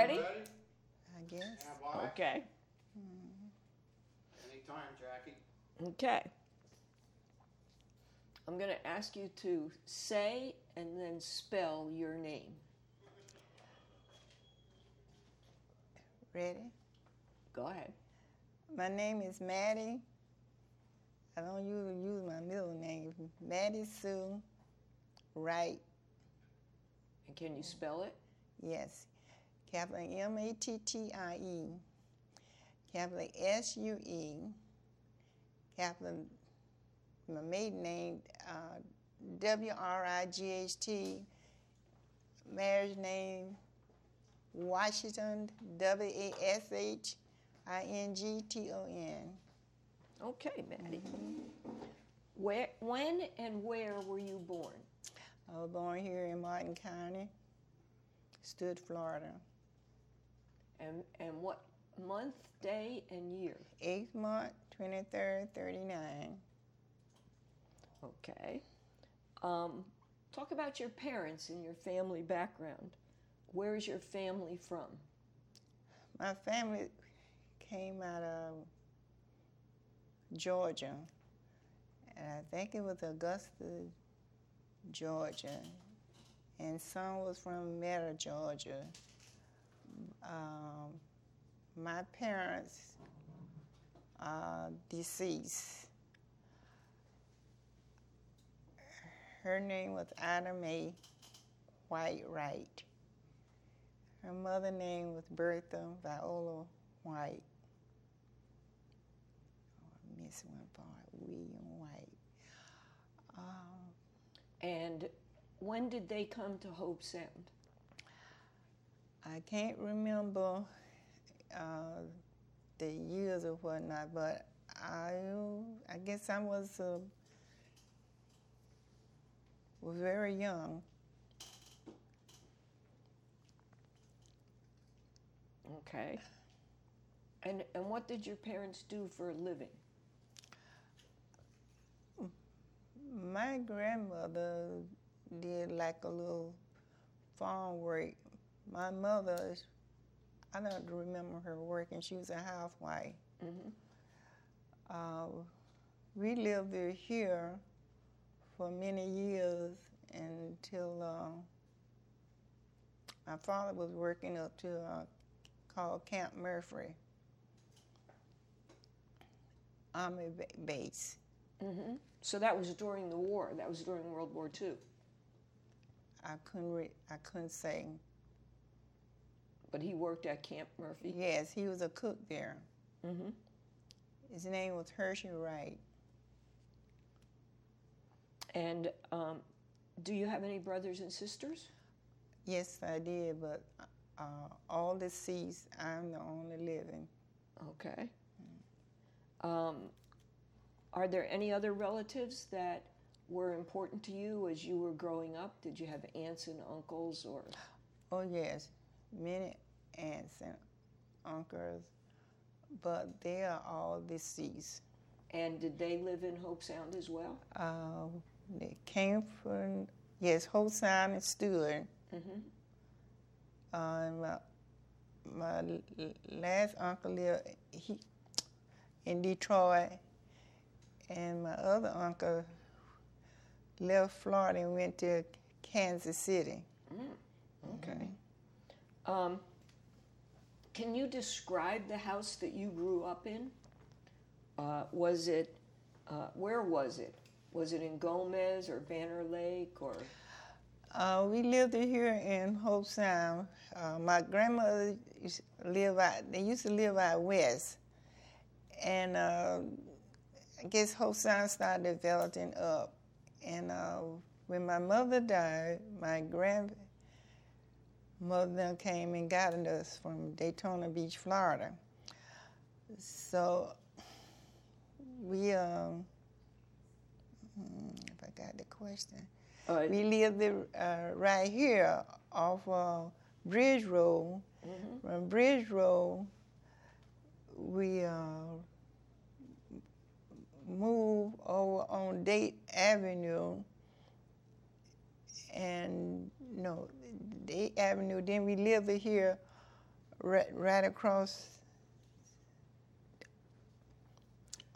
Ready? I guess. Okay. Anytime, Jackie. Okay. I'm going to ask you to say and then spell your name. Ready? Go ahead. My name is Maddie. I don't usually use my middle name. Maddie Sue Wright. And can you spell it? Yes. Capital M A T T I E. Capital S U E. Capital my maiden name uh, W R I G H T. Marriage name Washington W A S H I N G T O N. Okay, Maddie. Where, when and where were you born? I was born here in Martin County, Stuart, Florida. And, and what month, day, and year? 8th month, 23rd, 39. Okay. Um, talk about your parents and your family background. Where is your family from? My family came out of Georgia, and I think it was Augusta, Georgia, and some was from Metter, Georgia. Um, my parents are deceased. Her name was Ida Mae White Wright. Her mother name was Bertha Viola White. Oh, I missed one part. William White. Um, And when did they come to Hobe Sound? I can't remember uh, the years or whatnot, but I, I guess I was uh, was very young. Okay. And, and what did your parents do for a living? My grandmother did like a little farm work. My mother, I don't remember her working. She was a housewife. Mhm. Uh, we lived here for many years until uh, my father was working up to uh, called Camp Murphy Army ba- Base. hmm So that was during the war. That was during World War II. I couldn't re- I couldn't say. But he worked at Camp Murphy. Yes, he was a cook there. Mm-hmm. His name was Hershey Wright. And um, do you have any brothers and sisters? Yes, I did, but uh, all deceased. I'm the only living. Okay. Um, are there any other relatives that were important to you as you were growing up? Did you have aunts and uncles or? Oh yes, many aunts and uncles, but they are all deceased. And did they live in Hobe Sound as well? Uh, they came from yes, Hobe Sound and Stuart. Mm-hmm. Uh, and my my last uncle lived he, in Detroit, and my other uncle left Florida and went to Kansas City. Okay. Um, can you describe the house that you grew up in? Uh, was it, uh, where was it? Was it in Gomez or Banner Lake or? Uh, we lived here in Hobe Sound. Uh, my grandmother used live out. They used to live out west, and uh, I guess Hobe Sound started developing up. And uh, when my mother died, my grandmother then came and got us from Daytona Beach, Florida. So we, um, hmm, if I got the question. Uh, We lived uh, right here off uh, Bridge Road. mhm. From Bridge Road, we uh, moved over on Date Avenue, and no, the Avenue. Then we lived here right, right across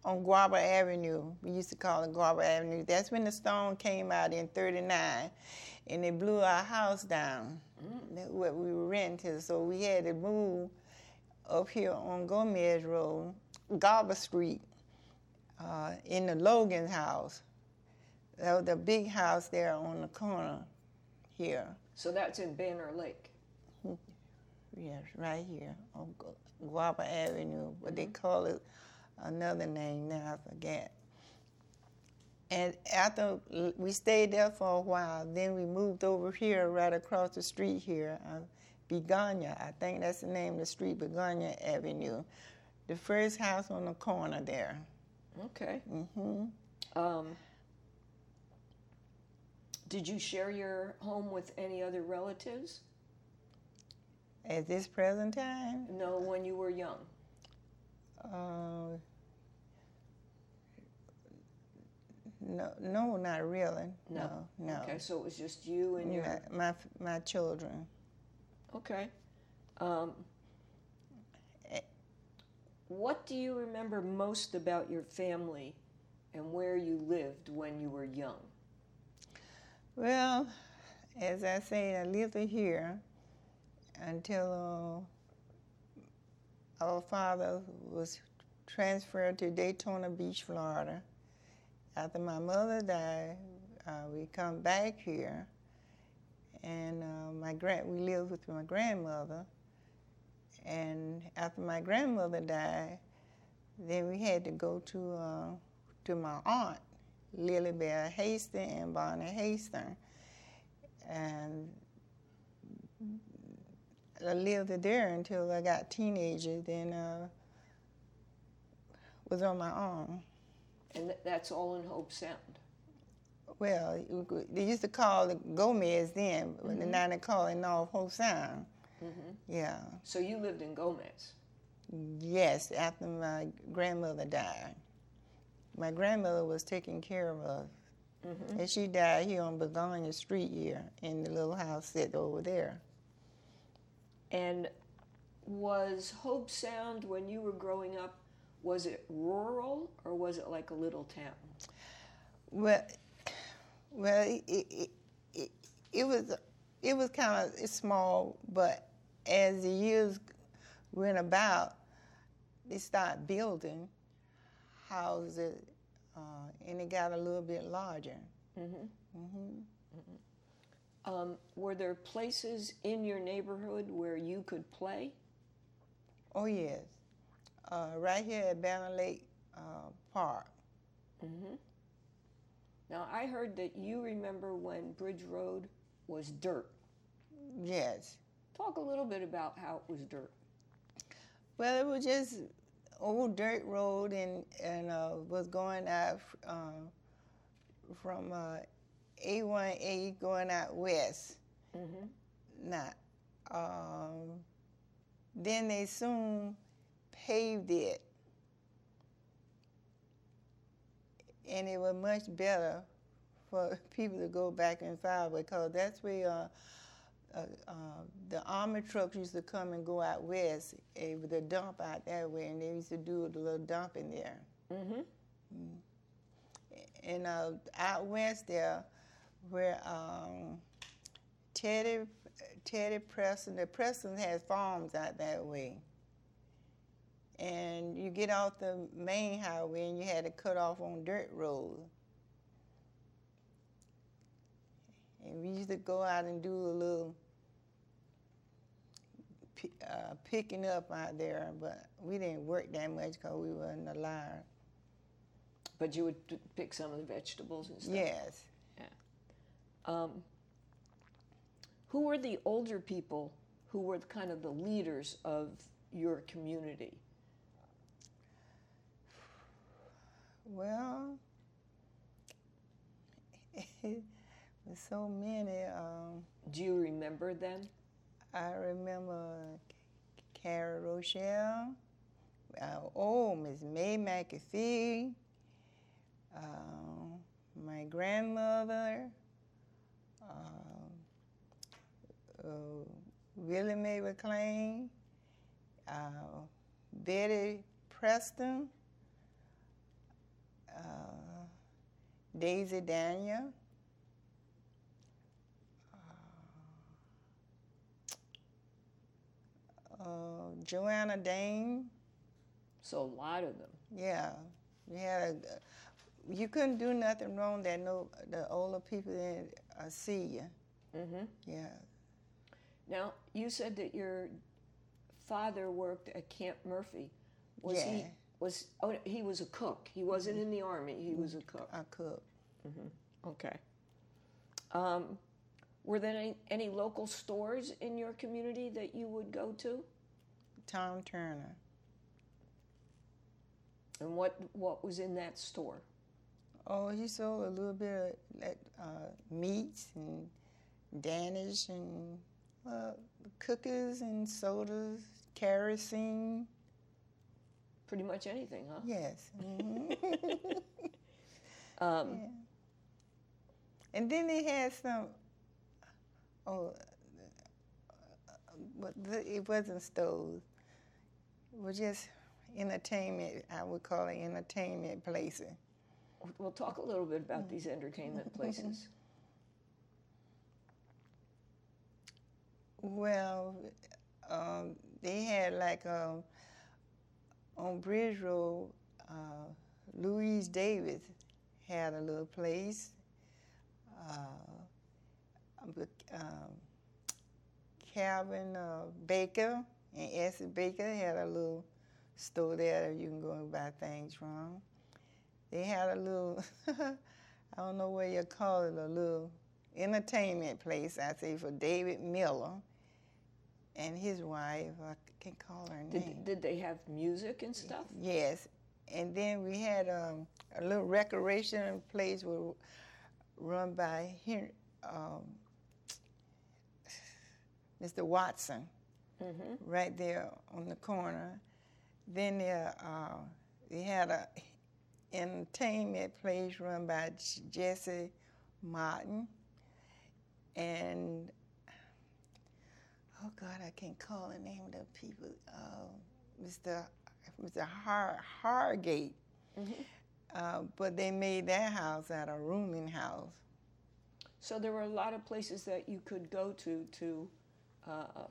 on Guava Avenue. We used to call it Guava Avenue. That's when the storm came out in 39 and it blew our house down, mm. what we were renting. So we had to move up here on Gomez Road, Garber Street, uh, in the Logan's house. Was the big house there on the corner here. So that's in Banner Lake? Yes, right here on Guava Avenue, but mm-hmm. they call it another name now, I forget. And after we stayed there for a while, then we moved over here, right across the street here, uh, Begonia. I think that's the name of the street, Begonia Avenue. The first house on the corner there. Okay. Mm-hmm. Um, did you share your home with any other relatives? At this present time? No, when you were young. Uh, no, no, not really. No, no. no. Okay, so it was just you and your my my, my children. Okay. Um, eh. what do you remember most about your family and where you lived when you were young? Well, as I said, I lived here until uh, our father was transferred to Daytona Beach, Florida. After my mother died, uh, we come back here, and uh, my grand we lived with my grandmother. And after my grandmother died, then we had to go to uh, to my aunt Lily Bell Hastings and Bonnie Hastings. And I lived there until I got teenager, then uh, was on my own. And that's all in Hobe Sound? Well, they used to call it Gomez then, but mm-hmm. now they call it North Hobe Sound. Mm-hmm. Yeah. So you lived in Gomez? Yes, after my grandmother died my grandmother was taking care of us. Mm-hmm. And she died here on Begonia Street here in the little house set over there. And was Hobe Sound, when you were growing up, was it rural or was it like a little town? Well, well, it, it, it, it was it was kind of small, but as the years went about, they started building, houses, uh, and it got a little bit larger. Mm-hmm. Mm-hmm. Mm-hmm. Um, were there places in your neighborhood where you could play? Oh yes, uh, right here at Banner Lake uh, Park. Mm-hmm. Now I heard that you remember when Bridge Road was dirt. Yes. Talk a little bit about how it was dirt. Well, it was just old dirt road and and uh, was going out uh, from uh, A1A going out west. Mm-hmm. Now, um, then they soon paved it, and it was much better for people to go back and forth because that's where uh, uh, uh, the army trucks used to come and go out west uh, with a dump out that way, and they used to do a little dump in there. Mm-hmm. Mm. And uh, out west there, where um, Teddy Teddy Preston, the Preston has farms out that way. And you get off the main highway and you had to cut off on dirt road. And we used to go out and do a little uh, picking up out there, but we didn't work that much because we wasn't alive. But you would pick some of the vegetables and stuff. Yes. Yeah. Um, who were the older people who were kind of the leaders of your community? Well, there's so many. Um, Do you remember them? I remember Carrie Rochelle. Uh, oh, Miss May McAfee. Uh, my grandmother. Uh, uh, Willie Mae McLean. uh, Betty Preston, uh, Daisy Daniel, uh, Joanna Dane. So a lot of them. Yeah, had a. You couldn't do nothing wrong that no the older people didn't uh, see you. Mm-hmm. Yeah. Now you said that your father worked at Camp Murphy. Was Yeah. he was oh he was a cook. He wasn't in the army. He was a cook. I cook. Mm-hmm. Okay. Um, were there any, any local stores in your community that you would go to? Tom Turner. And what what was in that store? Oh, he sold a little bit of like, uh, meats and Danish and uh, cookies and sodas, kerosene. Pretty much anything, huh? Yes. hmm Um, yeah. And then they had some. Oh, but the, it wasn't stores. Was just entertainment. I would call it entertainment places. We'll talk a little bit about these entertainment places. Well, um, they had like um, on Bridge Road, uh, Louise Davis had a little place. Uh, um, Calvin uh, Baker and Essie Baker had a little store there that you can go and buy things from. They had a little, I don't know what you call it, a little entertainment place, I say, for David Miller and his wife. I can't call her name. Did, they have music and stuff? Yes, and then we had um, a little recreation place were run by Henry, um, Mr. Watson, Mm-hmm. right there on the corner. Then there, uh, we had a entertainment place run by Jesse Martin, and oh God, I can't call the name of the people. Uh, Mr. Mr. Har- Hargate. Uh, but they made that house out of rooming house. So there were a lot of places that you could go to to uh,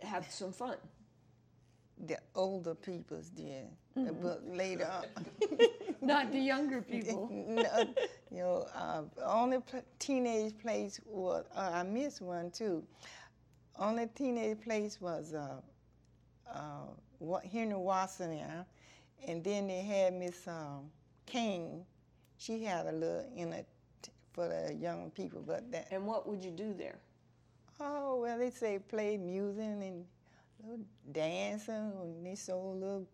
have some fun. The older peoples did, but later on, Not the younger people. no, you know, uh, only pl- teenage place was uh, I missed one too. Only teenage place was uh, uh, Henry Watson there, and then they had Miss um, King. She had a little in it for the young people, but that And what would you do there? Oh well, they say play music and little dancing, and they sold little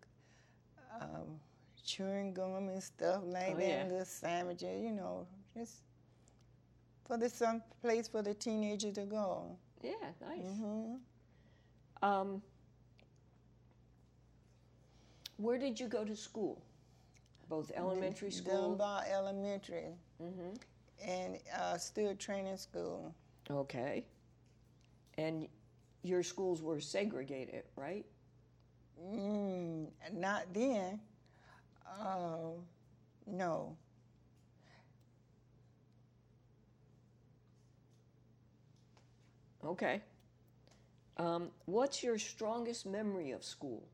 um, chewing gum and stuff like Oh, that, yeah. little sandwiches, you know, just for the some place for the teenagers to go. Yeah, nice. hmm Um, where did you go to school? Both elementary school. Dunbar Elementary hmm and uh, Stuart Training School. Okay. And your schools were segregated, right? Mm, not then. Uh, no. Okay. Um, what's your strongest memory of school?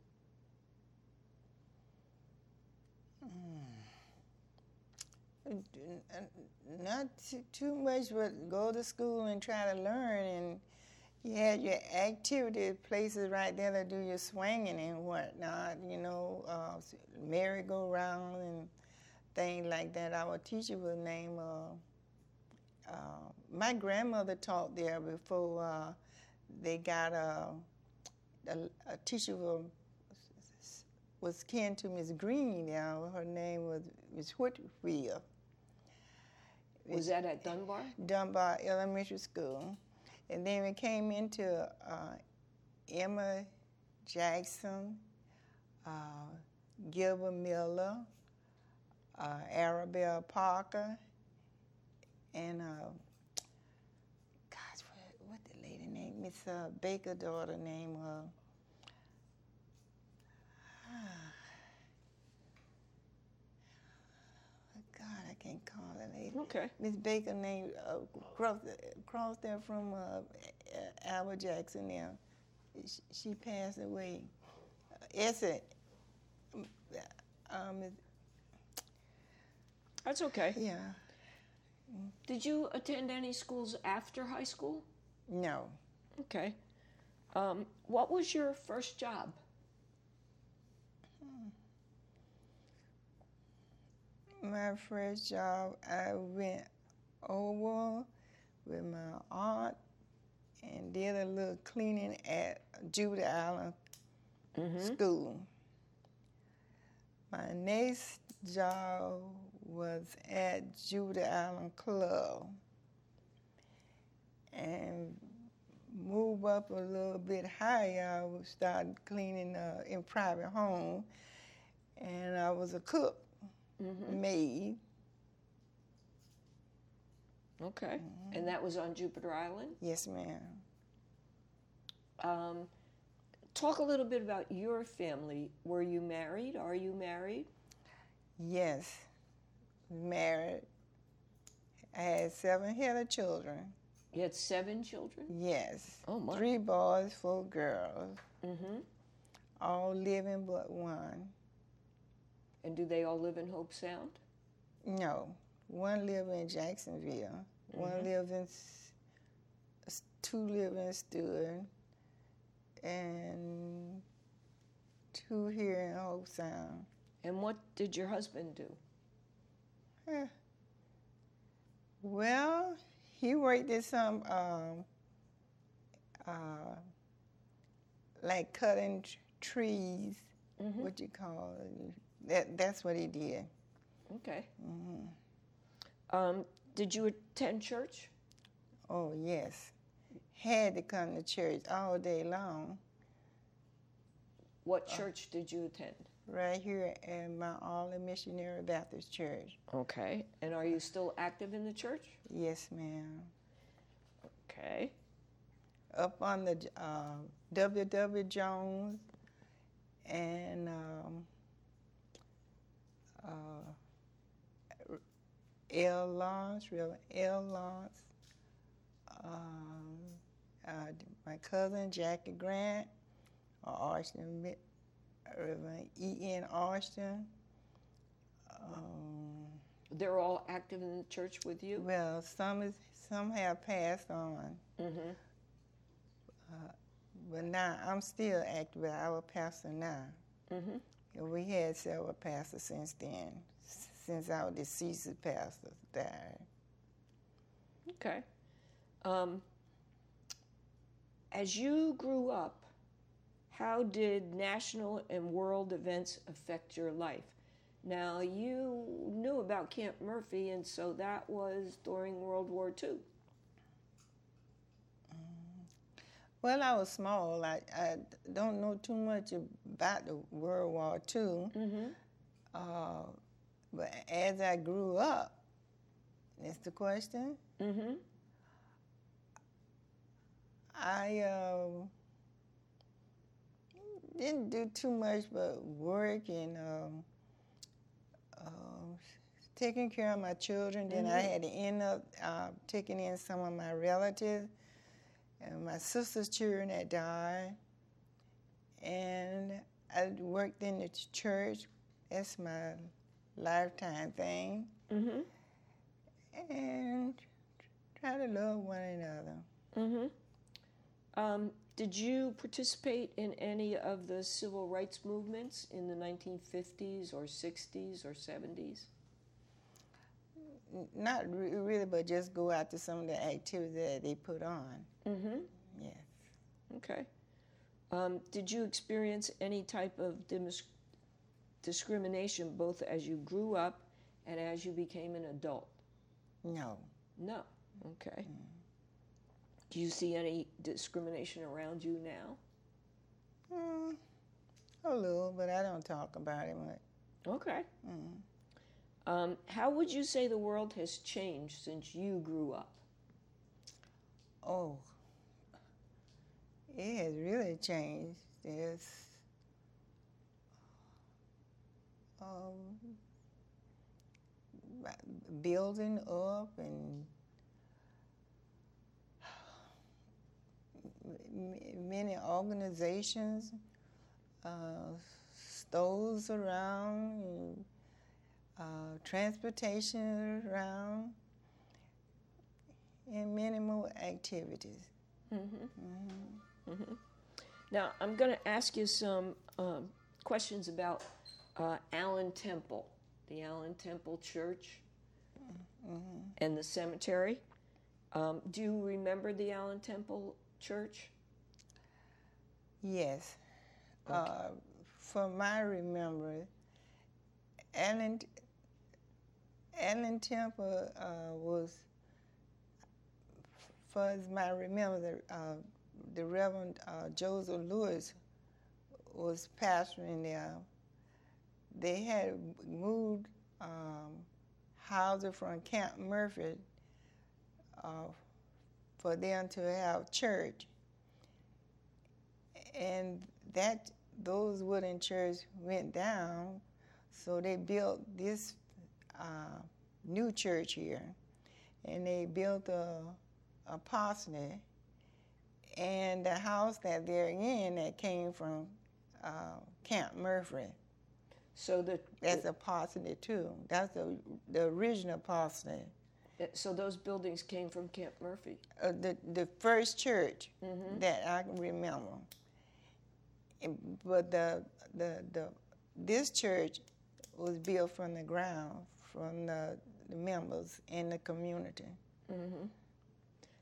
not too, too much, but go to school and try to learn. And you had your activity places right there to do your swinging and whatnot, you know, uh, merry-go-round and things like that. Our teacher was named, uh, uh, my grandmother taught there before uh, they got a, a, a teacher was, was kin to Miss Green. Now her name was Miss Whitfield. Was that at Dunbar? Dunbar Elementary School. And then we came into uh, Emma Jackson, uh, Gilbert Miller, uh, Arabelle Parker, and uh, gosh, what, what the lady name? Miss uh, Baker daughter name uh, God, I can't call that lady. Okay. Miss Baker named uh, crossed, crossed there from uh, Albert Jackson now. She, she passed away. Uh, Essex. Um, That's okay. yeah. Did you attend any schools after high school? No. Okay. Um, what was your first job? My first job, I went over with my aunt and did a little cleaning at Jupiter Island School. My next job was at Jupiter Island Club and move up a little bit higher. I started cleaning uh, in private home, and I was a cook, maid. Okay. And that was on Jupiter Island. Yes, ma'am. Um, talk a little bit about your family. Were you married? Are you married? Yes, married. I had seven head of children. You had seven children? Yes. Oh, my. Three boys, four girls. Mm-hmm. All living but one. And do they all live in Hobe Sound? No, one live in Jacksonville. One live in, two live in Stuart, and two here in Hobe Sound. And what did your husband do? Eh. Well, he worked at some, um, uh, like cutting tr- trees. What you call it? That that's what he did. Okay. Um, did you attend church? Oh yes, had to come to church all day long. What church did you attend? Right here at my All Missionary Baptist Church. Okay. And are you still active in the church? Yes, ma'am. Okay. Up on the uh, W.W. Jones and um, uh, L. Lawrence, Reverend L. Lawrence, um, uh, my cousin Jackie Grant, uh, Austin, Reverend E.N. Austin. Um, They're all active in the church with you? well, some is some have passed on, Mm-hmm. but now I'm still active. but Our pastor now. Mm-hmm. We had several pastors since then, since our deceased pastors died. Okay. Um, as you grew up, how did national and world events affect your life? Now, you knew about Camp Murphy, and so that was during World War II. Well, I was small. I, I don't know too much about the World War II. Mm-hmm. Uh, but as I grew up, that's the question. Mm-hmm. I um, didn't do too much but work and um, um, taking care of my children. Then I had to end up uh, taking in some of my relatives and my sister's children that died. And I worked in the church. That's my lifetime thing. Mm-hmm. And try to love one another. Mm-hmm. Um, did you participate in any of the civil rights movements in the 1950s or 60s or 70s? Not re- really, but just go out to some of the activities that they put on. Mm-hmm. Yes. Okay. Um, did you experience any type of discrimination both as you grew up and as you became an adult? No. No. Okay. Do you see any discrimination around you now? Mm, a little, but I don't talk about it much. Okay. Mm. Um, how would you say the world has changed since you grew up? Oh. It has really changed. There's um, building up and many organizations, uh, stores around, and, uh, transportation around, and many more activities. Mm-hmm. Mm-hmm. Now, I'm going to ask you some um, questions about uh, Allen Temple, the Allen Temple Church, mm-hmm. and the cemetery. Um, do you remember the Allen Temple Church? Yes. Okay. Uh, from my remember, Allen, Allen Temple uh, was, as my remember, the, Reverend uh, Joseph Lewis was pastoring there. They had moved um, houses from Camp Murphy uh, for them to have church. And that those wooden churches went down, so they built this uh, new church here, and they built a, a parsonage, and the house that they're in that came from uh, Camp Murphy. So the that's a parsonage too. That's the the original parsonage. So those buildings came from Camp Murphy. Uh, the the first church mm-hmm. that I can remember. But the the the this church was built from the ground from the, the members in the community. Mm-hmm.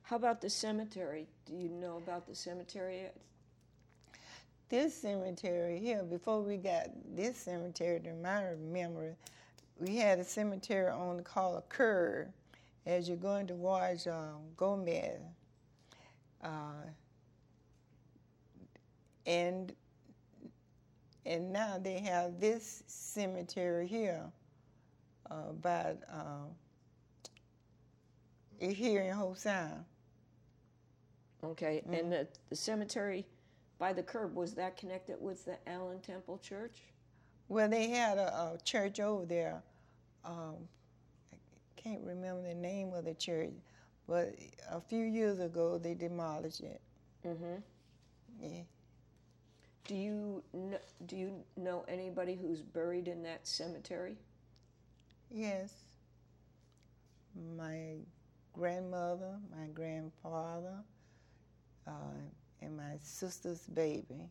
How about the cemetery? Do you know about the cemetery? This cemetery here, before we got this cemetery, to my memory, we had a cemetery on called a curve as you're going towards um, Gomez. Uh, and and now they have this cemetery here uh, by uh, here in Hobe Sound. Okay, mm-hmm. and the, the cemetery by the curb was that connected with the Allen Temple Church? Well, they had a, a church over there. Um, can't remember the name of the church, but a few years ago they demolished it. Mm-hmm. Yeah. Do you know, do you know anybody who's buried in that cemetery? Yes. My grandmother, my grandfather, uh, and my sister's baby.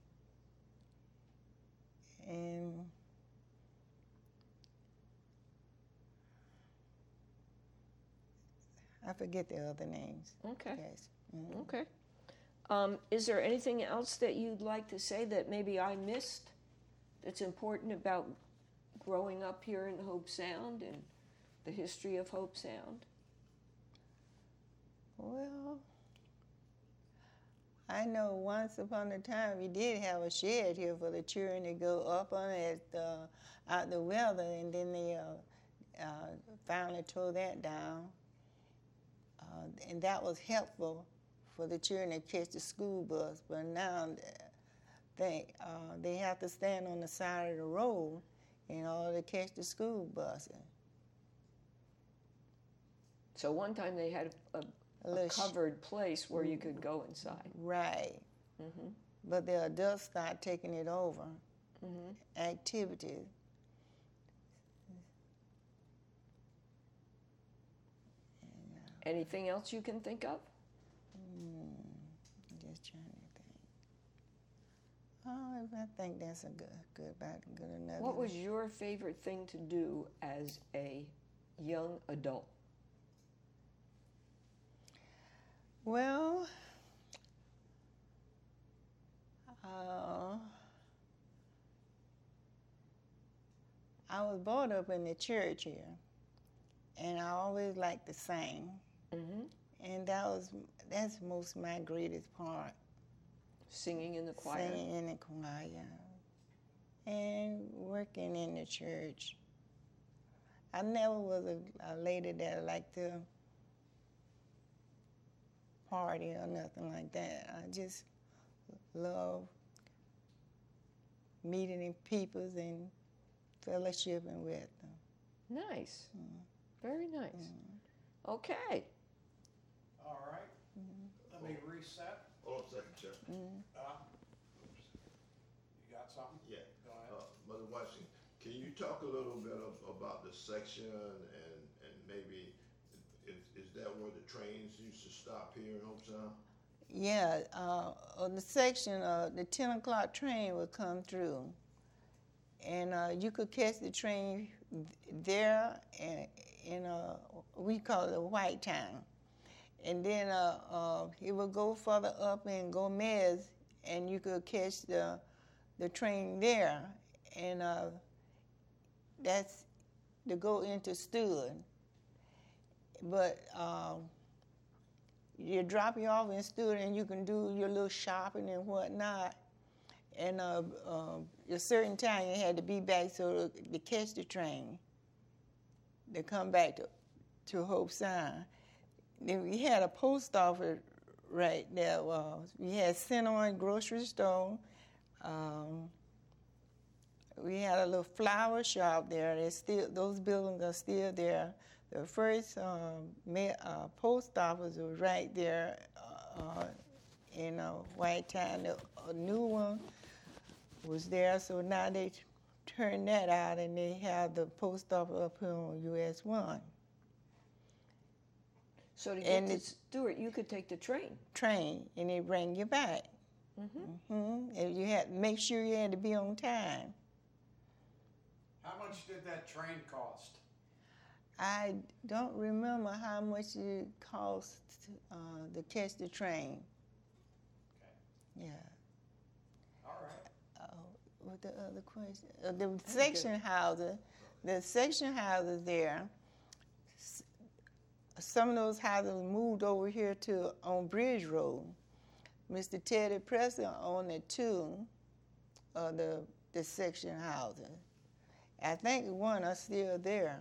And I forget the other names. Okay. Yes. Mm-hmm. Okay. Um, is there anything else that you'd like to say that maybe I missed that's important about growing up here in Hobe Sound and the history of Hobe Sound? Well, I know once upon a time we did have a shed here for the children to go up on it uh, out the weather, and then they uh, uh, finally tore that down. Uh, and that was helpful for the children to catch the school bus. But now they uh, they have to stand on the side of the road in order to catch the school bus. So one time they had a, a, a covered place where you could go inside. Right. Mm-hmm. But the adults start taking it over. Mm-hmm. Activities. Anything else you can think of? Mm, just trying to think. Oh, I think that's a good, good, about good enough. What was your favorite thing to do as a young adult? Well, uh, I was brought up in the church here, and I always liked to sing. Mm-hmm. And that was that's most my greatest part. Singing in the choir. Singing in the choir. And working in the church. I never was a, a lady that liked to party or nothing like that. I just love meeting the peoples and fellowshipping with them. Nice. Very nice. Okay. All right, let me reset. Hold on a second, Chair. Uh, You got something? Yeah. Go ahead. Uh, Mother Washington, can you talk a little bit of, about the section and, and maybe, is, that where the trains used to stop here in Hopestown? Yeah, uh, on the section, uh, the 10 o'clock train would come through. And uh, you could catch the train th- there, and in uh, we call it White Town. And then uh, uh, it would go further up in Gomez, and you could catch the, the train there. And that's to go into Stuart. But um, you drop you off in Stuart and you can do your little shopping and whatnot. And uh, uh, a certain time you had to be back so to, to catch the train to come back to, to Hobe Sound. Then we had a post office right there. Uh, we had Cinnamon grocery store. Um, we had a little flower shop there. There's still those buildings are still there. The first um, uh, post office was right there uh, uh, in uh, White Town. A new one was there, so now they turned that out and they have the post office up here on US One So to get And to it's- Stuart, you could take the train. train, and they bring you back. Mm-hmm. And you had make sure you had to be on time. How much did that train cost? I don't remember how much it cost uh, to catch the train. Okay, Yeah. all right. Uh, what the other question? Uh, the section houses, the section houses there. s- Some of those houses moved over here to on Bridge Road. Mr. Teddy Preston owned it too, of the the section houses. I think one are still there.